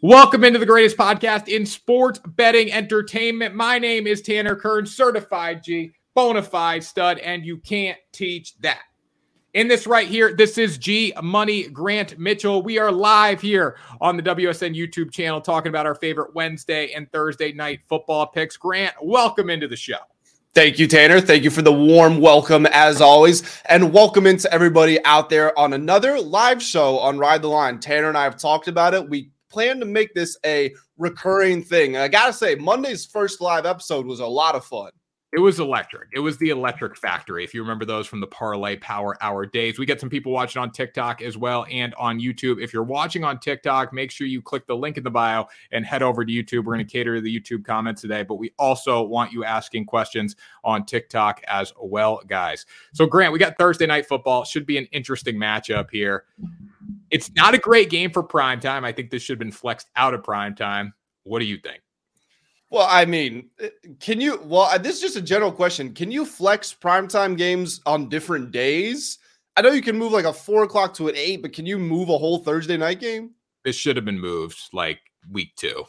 Welcome into the greatest podcast in sports betting entertainment. My name is Tanner Kern, certified G, bona fide stud, and you can't teach that. In this right here, this is G Money Grant Mitchell. We are live here on the WSN YouTube channel talking about our favorite Wednesday and Thursday night football picks. Grant, welcome into the show. Thank you, Tanner. Thank you for the warm welcome as always. And welcome into everybody out there on another live show on Ride the Line. Tanner and I have talked about it. We plan to make this a recurring thing. And I got to say, Monday's first live episode was a lot of fun. It was electric. It was the electric factory. If you remember those from the Parlay Power Hour days, we get some people watching on TikTok as well and on YouTube. If you're watching on TikTok, make sure you click the link in the bio and head over to YouTube. We're going to cater to the YouTube comments today, but we also want you asking questions on TikTok as well, guys. So, Grant, we got Thursday night football. Should be an interesting matchup here. It's not a great game for prime time. I think this should have been flexed out of prime time. What do you think? Well, I mean, can you? Well, this is just a general question. Can you flex primetime games on different days? I know you can move like a four o'clock to an eight, but can you move a whole Thursday night game? This should have been moved like week two.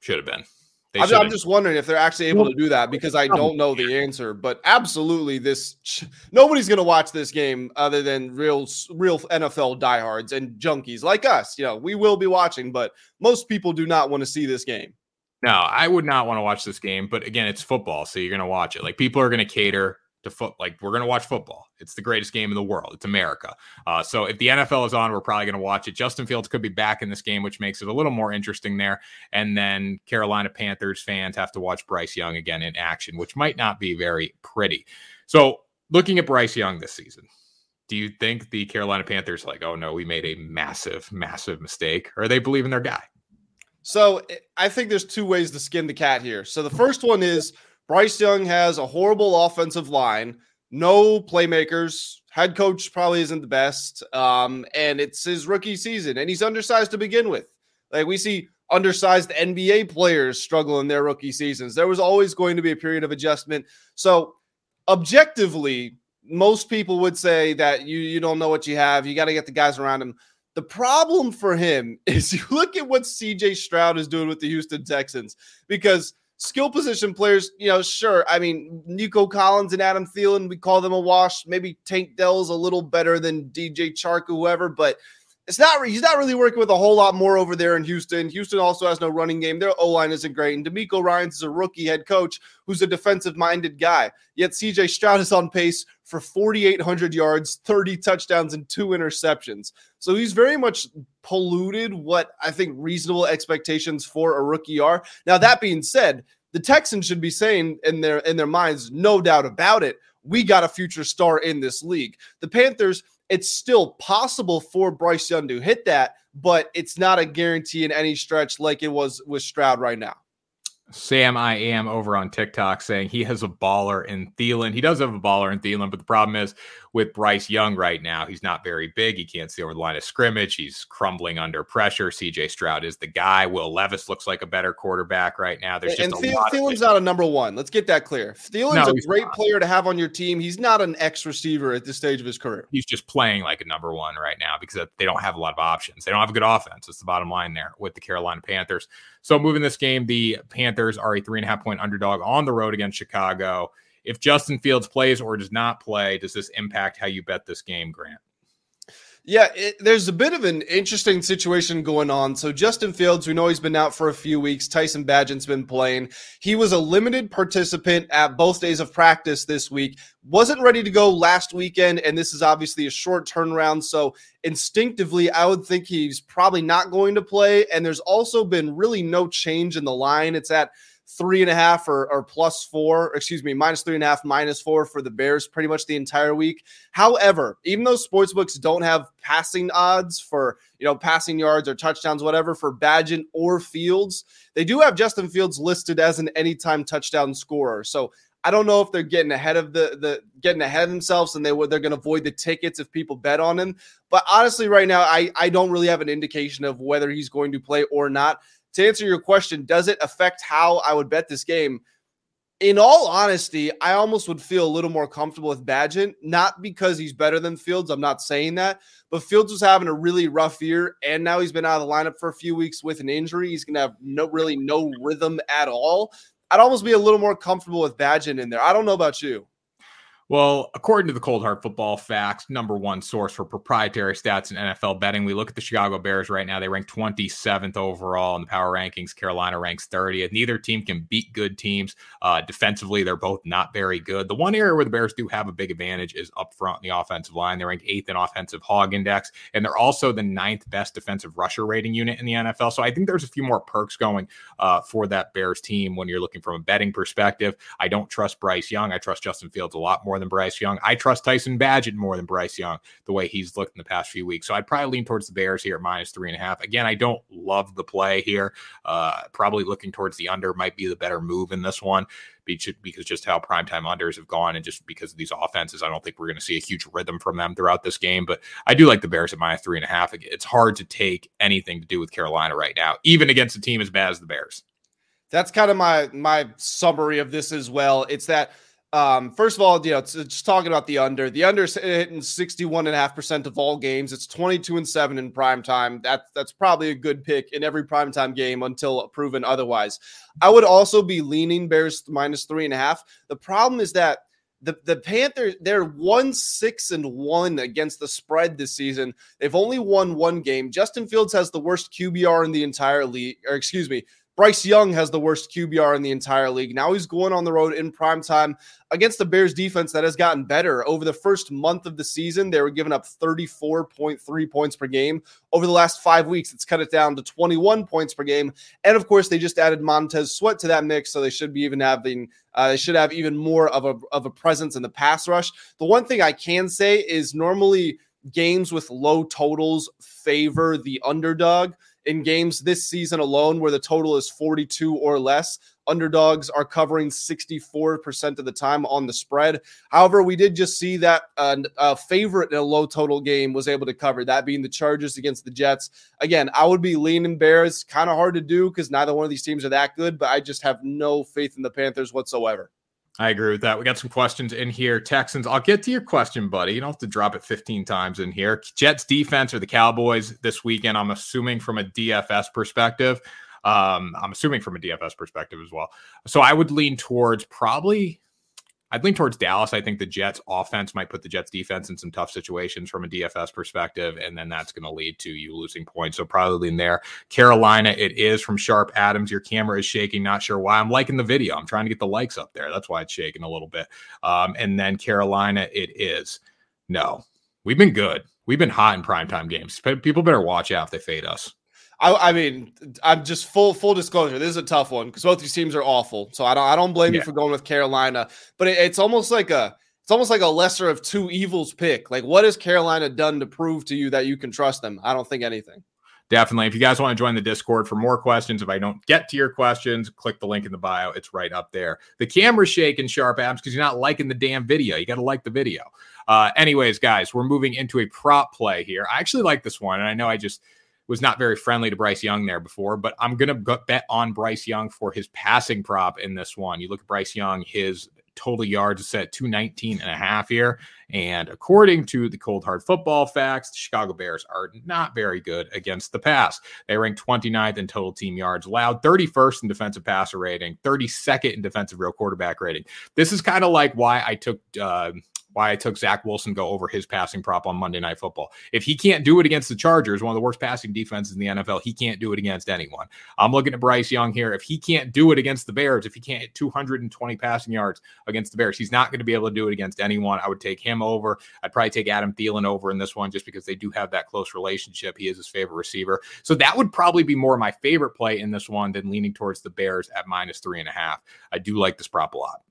Should have been. I'm, I'm, just wondering if they're actually able to do that because I don't know the answer. But absolutely, this nobody's going to watch this game other than real, real NFL diehards and junkies like us. You know, we will be watching, but most people do not want to see this game. No, I would not want to watch this game. But again, it's football, so you're going to watch it. Like people are going to cater to foot. Like we're going to watch football. It's the greatest game in the world. It's America. Uh, so if the NFL is on, we're probably going to watch it. Justin Fields could be back in this game, which makes it a little more interesting there. And then Carolina Panthers fans have to watch Bryce Young again in action, which might not be very pretty. So looking at Bryce Young this season, do you think the Carolina Panthers like, oh no, we made a massive, massive mistake, or they believe in their guy? So eh, I think there's two ways to skin the cat here. So the first one is Bryce Young has a horrible offensive line, no playmakers. Head coach probably isn't the best. Um, and it's his rookie season, and he's undersized to begin with. Like we see undersized NBA players struggle in their rookie seasons. There was always going to be a period of adjustment. So objectively, most people would say that you you don't know what you have. You got to get the guys around him. The problem for him is you look at what CJ Stroud is doing with the Houston Texans because skill position players, you know, sure. I mean, Nico Collins and Adam Thielen, we call them a wash. Maybe Tank Dell's a little better than DJ Chark, or whoever, but it's not he's not really working with a whole lot more over there in Houston. Houston also has no running game. Their O line isn't great. And DeMeco Ryans is a rookie head coach who's a defensive minded guy. Yet CJ Stroud is on pace for 4,800 yards, 30 touchdowns, and two interceptions. So he's very much polluted what I think reasonable expectations for a rookie are. Now that being said, the Texans should be saying in their in their minds, no doubt about it, we got a future star in this league. The Panthers it's still possible for Bryce Young to hit that, but it's not a guarantee in any stretch like it was with Stroud right now. Sam I am over on TikTok saying he has a baller in Thielen. He does have a baller in Thielen, but the problem is with Bryce Young right now. He's not very big. He can't see over the line of scrimmage. He's crumbling under pressure. CJ Stroud is the guy. Will Levis looks like a better quarterback right now. There's just and a lot Thielen's not a number one. Let's get that clear. Thielen's no, a great not. player to have on your team. He's not an X receiver at this stage of his career. He's just playing like a number one right now because they don't have a lot of options. They don't have a good offense. That's the bottom line there with the Carolina Panthers. So moving this game, the Panthers are a three and a half point underdog on the road against Chicago. If Justin Fields plays or does not play, does this impact how you bet this game, Grant? Yeah, it, there's a bit of an interesting situation going on. So Justin Fields, we know he's been out for a few weeks. Tyson Bagent's been playing. He was a limited participant at both days of practice this week. Wasn't ready to go last weekend, and this is obviously a short turnaround. So instinctively, I would think he's probably not going to play. And there's also been really no change in the line. It's at three and a half or, or plus four, excuse me, minus three and a half, minus four for the Bears pretty much the entire week. However, even though sportsbooks don't have passing odds for, you know, passing yards or touchdowns, whatever, for Bagent or Fields, they do have Justin Fields listed as an anytime touchdown scorer. So I don't know if they're getting ahead of the the getting ahead of themselves and they they're going to avoid the tickets if people bet on him. But honestly, right now, I I don't really have an indication of whether he's going to play or not to answer your question, does it affect how I would bet this game? in all honesty, I almost would feel a little more comfortable with Bagent, not because he's better than Fields. I'm not saying that, but Fields was having a really rough year, and now he's been out of the lineup for a few weeks with an injury. He's going to have no really no rhythm at all. I'd almost be a little more comfortable with Bagent in there. I don't know about you. Well, according to the Cold Hard Football Facts, number one source for proprietary stats in NFL betting, we look at the Chicago Bears right now. They rank 27th overall in the power rankings. Carolina ranks 30th. Neither team can beat good teams. Uh, defensively, they're both not very good. The one area where the Bears do have a big advantage is up front in the offensive line. They rank eighth in offensive hog index, and they're also the ninth best defensive rusher rating unit in the NFL. So I think there's a few more perks going uh, for that Bears team when you're looking from a betting perspective. I don't trust Bryce Young. I trust Justin Fields a lot more more than Bryce Young. I trust Tyson Bagent more than Bryce Young, the way he's looked in the past few weeks. So I'd probably lean towards the Bears here at minus three and a half. Again, I don't love the play here. Uh, probably looking towards the under might be the better move in this one because just how primetime unders have gone and just because of these offenses, I don't think we're going to see a huge rhythm from them throughout this game. But I do like the Bears at minus three and a half. It's hard to take anything to do with Carolina right now, even against a team as bad as the Bears. That's kind of my my summary of this as well. It's that um, first of all, you know, just talking about the under. The under is hitting 61.5% of all games. It's 22 and 7 in prime time. That, that's probably a good pick in every prime time game until proven otherwise. I would also be leaning Bears minus three and a half. The problem is that the, the Panthers, they're one six and one against the spread this season. They've only won one game. Justin Fields has the worst QBR in the entire league, or excuse me, Bryce Young has the worst QBR in the entire league. Now he's going on the road in prime time against the Bears defense that has gotten better. Over the first month of the season, they were giving up 34.3 points per game. Over the last five weeks, it's cut it down to 21 points per game. And of course, they just added Montez Sweat to that mix, so they should be even having uh, they should have even more of a of a presence in the pass rush. The one thing I can say is normally games with low totals favor the underdog in games this season alone where the total is 42 or less. Underdogs are covering 64% of the time on the spread. However, we did just see that uh, a favorite in a low total game was able to cover, that being the Chargers against the Jets. Again, I would be leaning Bears. Kind of hard to do because neither one of these teams are that good, but I just have no faith in the Panthers whatsoever. I agree with that. We got some questions in here. Texans, I'll get to your question, buddy. You don't have to drop it 15 times in here. Jets defense or the Cowboys this weekend, I'm assuming from a DFS perspective. Um, I'm assuming from a DFS perspective as well. So I would lean towards probably I'd lean towards Dallas. I think the Jets offense might put the Jets defense in some tough situations from a DFS perspective, and then that's going to lead to you losing points. So probably in there. Carolina, it is from Sharp Adams. Your camera is shaking. Not sure why. I'm liking the video. I'm trying to get the likes up there. That's why it's shaking a little bit. Um, and then Carolina, it is. No, we've been good. We've been hot in primetime games. People better watch out if they fade us. I, I, mean, I'm just full full disclosure. This is a tough one because both these teams are awful. So I don't I don't blame yeah. you for going with Carolina, but it, it's almost like a it's almost like a lesser of two evils pick. Like, what has Carolina done to prove to you that you can trust them? I don't think anything. Definitely. If you guys want to join the Discord for more questions, if I don't get to your questions, click the link in the bio. It's right up there. The camera's shaking sharp abs because you're not liking the damn video. You got to like the video. Uh, anyways, guys, we're moving into a prop play here. I actually like this one, and I know I just was not very friendly to Bryce Young there before, but I'm going to bet on Bryce Young for his passing prop in this one. You look at Bryce Young, his total yards is set 219 and a half here. And according to the cold hard football facts, the Chicago Bears are not very good against the pass. They rank 29th in total team yards allowed, 31st in defensive passer rating, 32nd in defensive real quarterback rating. This is kind of like why I took uh, why I took Zach Wilson go over his passing prop on Monday Night Football. If he can't do it against the Chargers, one of the worst passing defenses in the NFL, he can't do it against anyone. I'm looking at Bryce Young here. If he can't do it against the Bears, if he can't hit 220 passing yards against the Bears, he's not going to be able to do it against anyone. I would take him over. I'd probably take Adam Thielen over in this one just because they do have that close relationship. He is his favorite receiver. So that would probably be more my favorite play in this one than leaning towards the Bears at minus three and a half. I do like this prop a lot.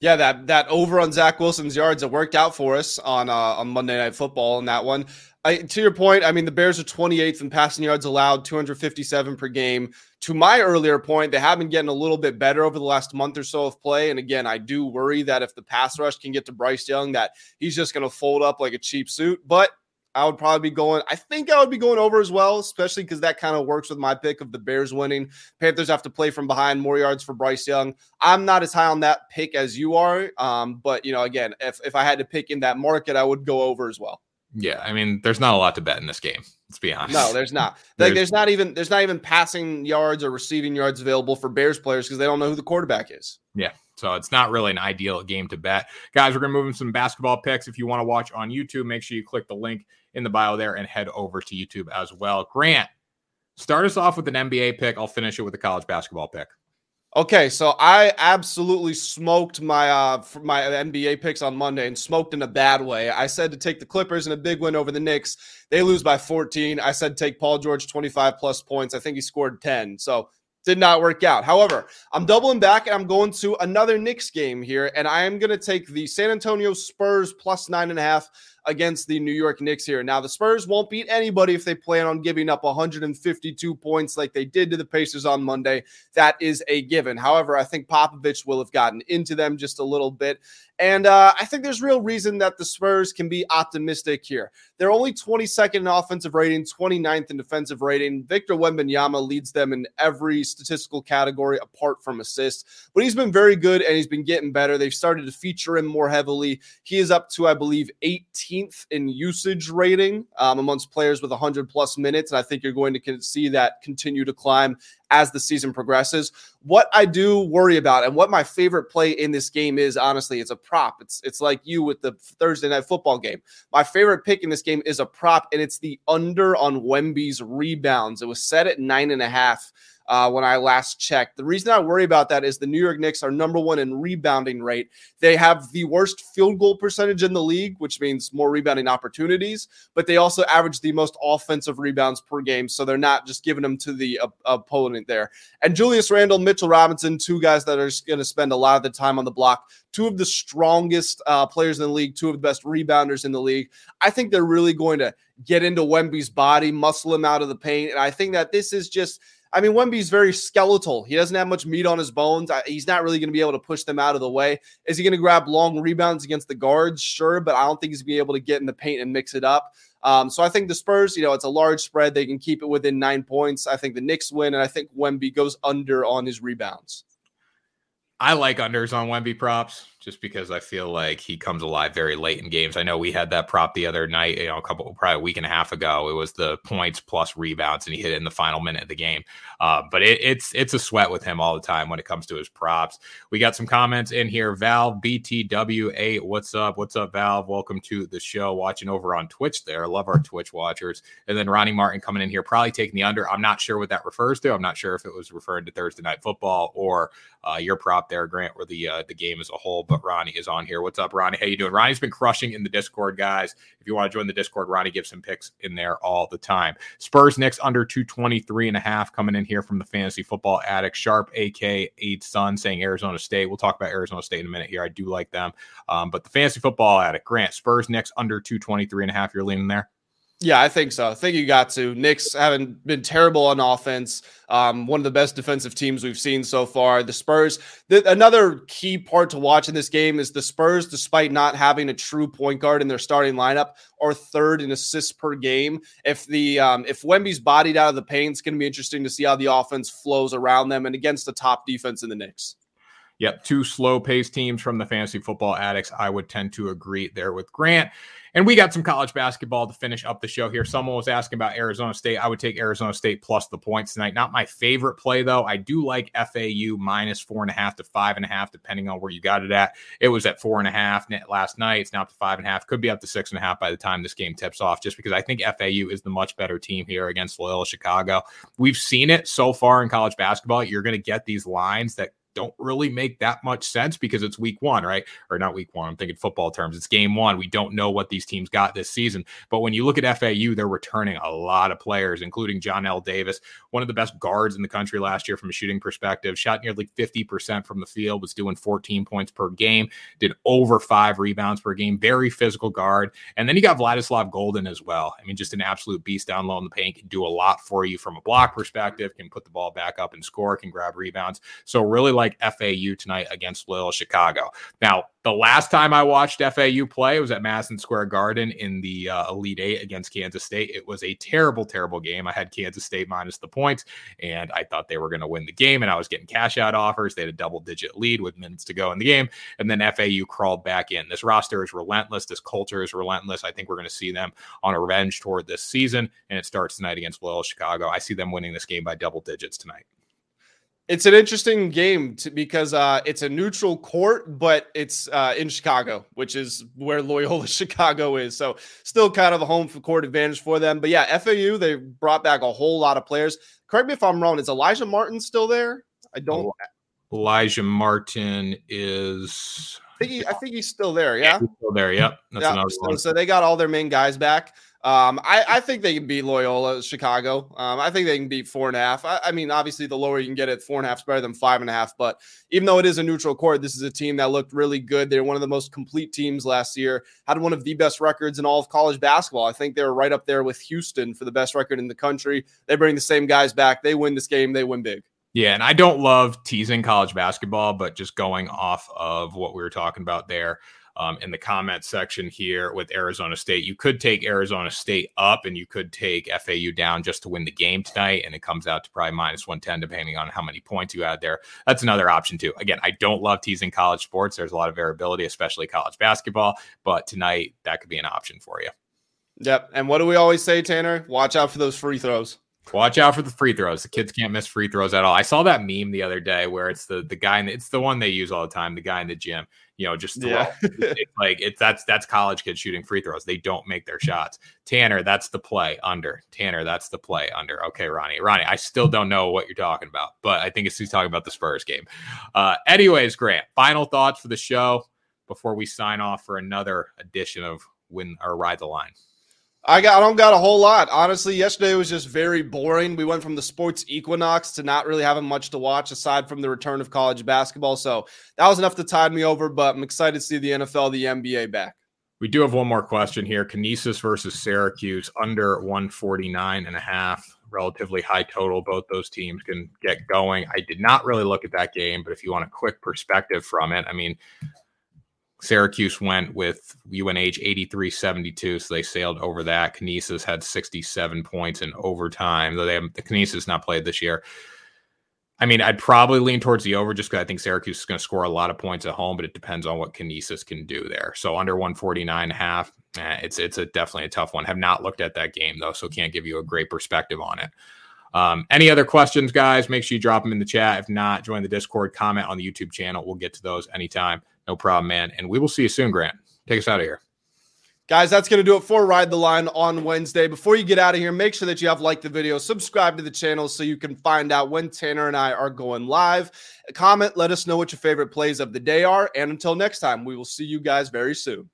Yeah, that that over on Zach Wilson's yards it worked out for us on uh, on Monday Night Football in that one. I, to your point, I mean the Bears are 28th in passing yards allowed, 257 per game. To my earlier point, they have been getting a little bit better over the last month or so of play. And again, I do worry that if the pass rush can get to Bryce Young, that he's just going to fold up like a cheap suit. But I would probably be going. I think I would be going over as well, especially because that kind of works with my pick of the Bears winning. Panthers have to play from behind, more yards for Bryce Young. I'm not as high on that pick as you are, um, but you know, again, if if I had to pick in that market, I would go over as well. Yeah, I mean, there's not a lot to bet in this game. Let's be honest. No, there's not. there's, like, there's not even there's not even passing yards or receiving yards available for Bears players because they don't know who the quarterback is. Yeah, so it's not really an ideal game to bet. Guys, we're going to move in some basketball picks. If you want to watch on YouTube, make sure you click the link in the bio there and head over to YouTube as well. Grant, start us off with an NBA pick. I'll finish it with a college basketball pick. Okay, so I absolutely smoked my uh my NBA picks on Monday and smoked in a bad way. I said to take the Clippers in a big win over the Knicks. They lose by 14. I said take Paul George 25 plus points. I think he scored 10. So did not work out. However, I'm doubling back and I'm going to another Knicks game here, and I am going to take the San Antonio Spurs plus nine and a half against the New York Knicks here. Now, the Spurs won't beat anybody if they plan on giving up 152 points like they did to the Pacers on Monday. That is a given. However, I think Popovich will have gotten into them just a little bit. And uh, I think there's real reason that the Spurs can be optimistic here. They're only 22nd in offensive rating, 29th in defensive rating. Victor Wembanyama leads them in every statistical category apart from assists, but he's been very good and he's been getting better. They've started to feature him more heavily. He is up to, I believe, 18th in usage rating um, amongst players with 100 plus minutes. And I think you're going to see that continue to climb as the season progresses. What I do worry about and what my favorite play in this game is, honestly, it's a prop. It's it's like you with the Thursday night football game. My favorite pick in this game is a prop, and it's the under on Wemby's rebounds. It was set at nine and a half uh, when I last checked. The reason I worry about that is the New York Knicks are number one in rebounding rate. They have the worst field goal percentage in the league, which means more rebounding opportunities, but they also average the most offensive rebounds per game. So they're not just giving them to the uh, opponent there. And Julius Randle, Mitchell Robinson, two guys that are going to spend a lot of the time on the block, two of the strongest uh, players in the league, two of the best rebounders in the league. I think they're really going to get into Wemby's body, muscle him out of the paint. And I think that this is just I mean, Wemby's very skeletal. He doesn't have much meat on his bones. He's not really going to be able to push them out of the way. Is he going to grab long rebounds against the guards? Sure, but I don't think he's going to be able to get in the paint and mix it up. Um, so I think the Spurs, you know, it's a large spread. They can keep it within nine points. I think the Knicks win, and I think Wemby goes under on his rebounds. I like unders on Wemby props just because I feel like he comes alive very late in games. I know we had that prop the other night, you know, a couple, probably a week and a half ago. It was the points plus rebounds, and he hit it in the final minute of the game. Uh, but it, it's it's a sweat with him all the time when it comes to his props. We got some comments in here. Valve BTW8, what's up? What's up, Valve? Welcome to the show. Watching over on Twitch there. Love our Twitch watchers. And then Ronnie Martin coming in here, probably taking the under. I'm not sure what that refers to. I'm not sure if it was referring to Thursday night football or uh, your prop there, Grant, or the uh, the game as a whole. But Ronnie is on here. What's up, Ronnie? How you doing? Ronnie's been crushing in the Discord, guys. If you want to join the Discord, Ronnie gives some picks in there all the time. Spurs Knicks under 223 and a half coming in here from the fantasy football addict. Sharp, AK, Eight Sun saying Arizona State. We'll talk about Arizona State in a minute here. I do like them. Um, but the fantasy football addict, Grant, Spurs Knicks under 223 and a half. You're leaning there? Yeah, I think so. I think you got to. Knicks haven't been terrible on offense. Um, one of the best defensive teams we've seen so far. The Spurs. The, another key part to watch in this game is the Spurs, despite not having a true point guard in their starting lineup, are third in assists per game. If the um, if Wemby's bodied out of the paint, it's going to be interesting to see how the offense flows around them and against the top defense in the Knicks. Yep, two slow paced teams from the fantasy football addicts. I would tend to agree there with Grant. And we got some college basketball to finish up the show here. Someone was asking about Arizona State. I would take Arizona State plus the points tonight. Not my favorite play, though. I do like FAU minus four and a half to five and a half, depending on where you got it at. It was at four and a half last night. It's now up to five and a half. Could be up to six and a half by the time this game tips off, just because I think FAU is the much better team here against Loyola Chicago. We've seen it so far in college basketball. You're going to get these lines that don't really make that much sense because it's week one, right? Or not week one. I'm thinking football terms. It's game one. We don't know what these teams got this season. But when you look at FAU, they're returning a lot of players, including Johnell Davis, one of the best guards in the country last year from a shooting perspective. Shot nearly 50% from the field, was doing 14 points per game, did over five rebounds per game. Very physical guard. And then you got Vladislav Goldin as well. I mean, just an absolute beast down low in the paint, can do a lot for you from a block perspective, can put the ball back up and score, can grab rebounds. So really like like FAU tonight against Loyola Chicago. Now, the last time I watched FAU play was at Madison Square Garden in the uh, Elite Eight against Kansas State. It was a terrible, terrible game. I had Kansas State minus the points, and I thought they were going to win the game. And I was getting cash out offers. They had a double digit lead with minutes to go in the game, and then FAU crawled back in. This roster is relentless. This culture is relentless. I think we're going to see them on a revenge toward this season, and it starts tonight against Loyola Chicago. I see them winning this game by double digits tonight. It's an interesting game to, because uh, it's a neutral court, but it's uh, in Chicago, which is where Loyola Chicago is. So still kind of a home court advantage for them. But yeah, FAU they brought back a whole lot of players. Correct me if I'm wrong. Is Alijah Martin still there? I don't. Alijah Martin is. I think, he, I think he's still there. Yeah, he's still there. Yep. That's yeah, so, so, they got all their main guys back. Um, I, I, think they can beat Loyola Chicago. Um, I think they can beat four and a half. I, I, mean, obviously, the lower you can get it, four and a half is better than five and a half. But even though it is a neutral court, this is a team that looked really good. They're one of the most complete teams last year. Had one of the best records in all of college basketball. I think they were right up there with Houston for the best record in the country. They bring the same guys back. They win this game. They win big. Yeah, and I don't love teasing college basketball, but just going off of what we were talking about there um, in the comment section here with Arizona State. You could take Arizona State up and you could take FAU down just to win the game tonight. And it comes out to probably minus 110, depending on how many points you add there. That's another option, too. Again, I don't love teasing college sports. There's a lot of variability, especially college basketball. But tonight, that could be an option for you. Yep. And what do we always say, Tanner? Watch out for those free throws. Watch out for the free throws. The kids can't miss free throws at all. I saw that meme the other day where it's the the guy in the, it's the one they use all the time. The guy in the gym, you know, just yeah. it's like it's that's that's college kids shooting free throws. They don't make their shots. Tanner, that's the play under. Tanner, that's the play under. Okay, Ronnie, Ronnie, I still don't know what you're talking about, but I think it's he's talking about the Spurs game. Uh, anyways, Grant, final thoughts for the show before we sign off for another edition of Win or Ride the Line. I got I don't got a whole lot. Honestly, yesterday was just very boring. We went from the sports equinox to not really having much to watch aside from the return of college basketball. So that was enough to tide me over, but I'm excited to see the NFL, the NBA back. We do have one more question here. Canisius versus Syracuse under 149 and a half. Relatively high total. Both those teams can get going. I did not really look at that game, but if you want a quick perspective from it, I mean, Syracuse went with UNH 83 72, so they sailed over that. Canisius had 67 points in overtime, though they have the Canisius not played this year. I mean, I'd probably lean towards the over just because I think Syracuse is going to score a lot of points at home, but it depends on what Canisius can do there. So under 149 and a half, eh, it's it's a definitely a tough one. Have not looked at that game though, so can't give you a great perspective on it. Um, any other questions, guys? Make sure you drop them in the chat. If not, join the Discord, comment on the YouTube channel. We'll get to those anytime. No problem, man. And we will see you soon, Grant. Take us out of here. Guys, that's going to do it for Ride the Line on Wednesday. Before you get out of here, make sure that you have liked the video, subscribe to the channel so you can find out when Tanner and I are going live. Comment, let us know what your favorite plays of the day are. And until next time, we will see you guys very soon.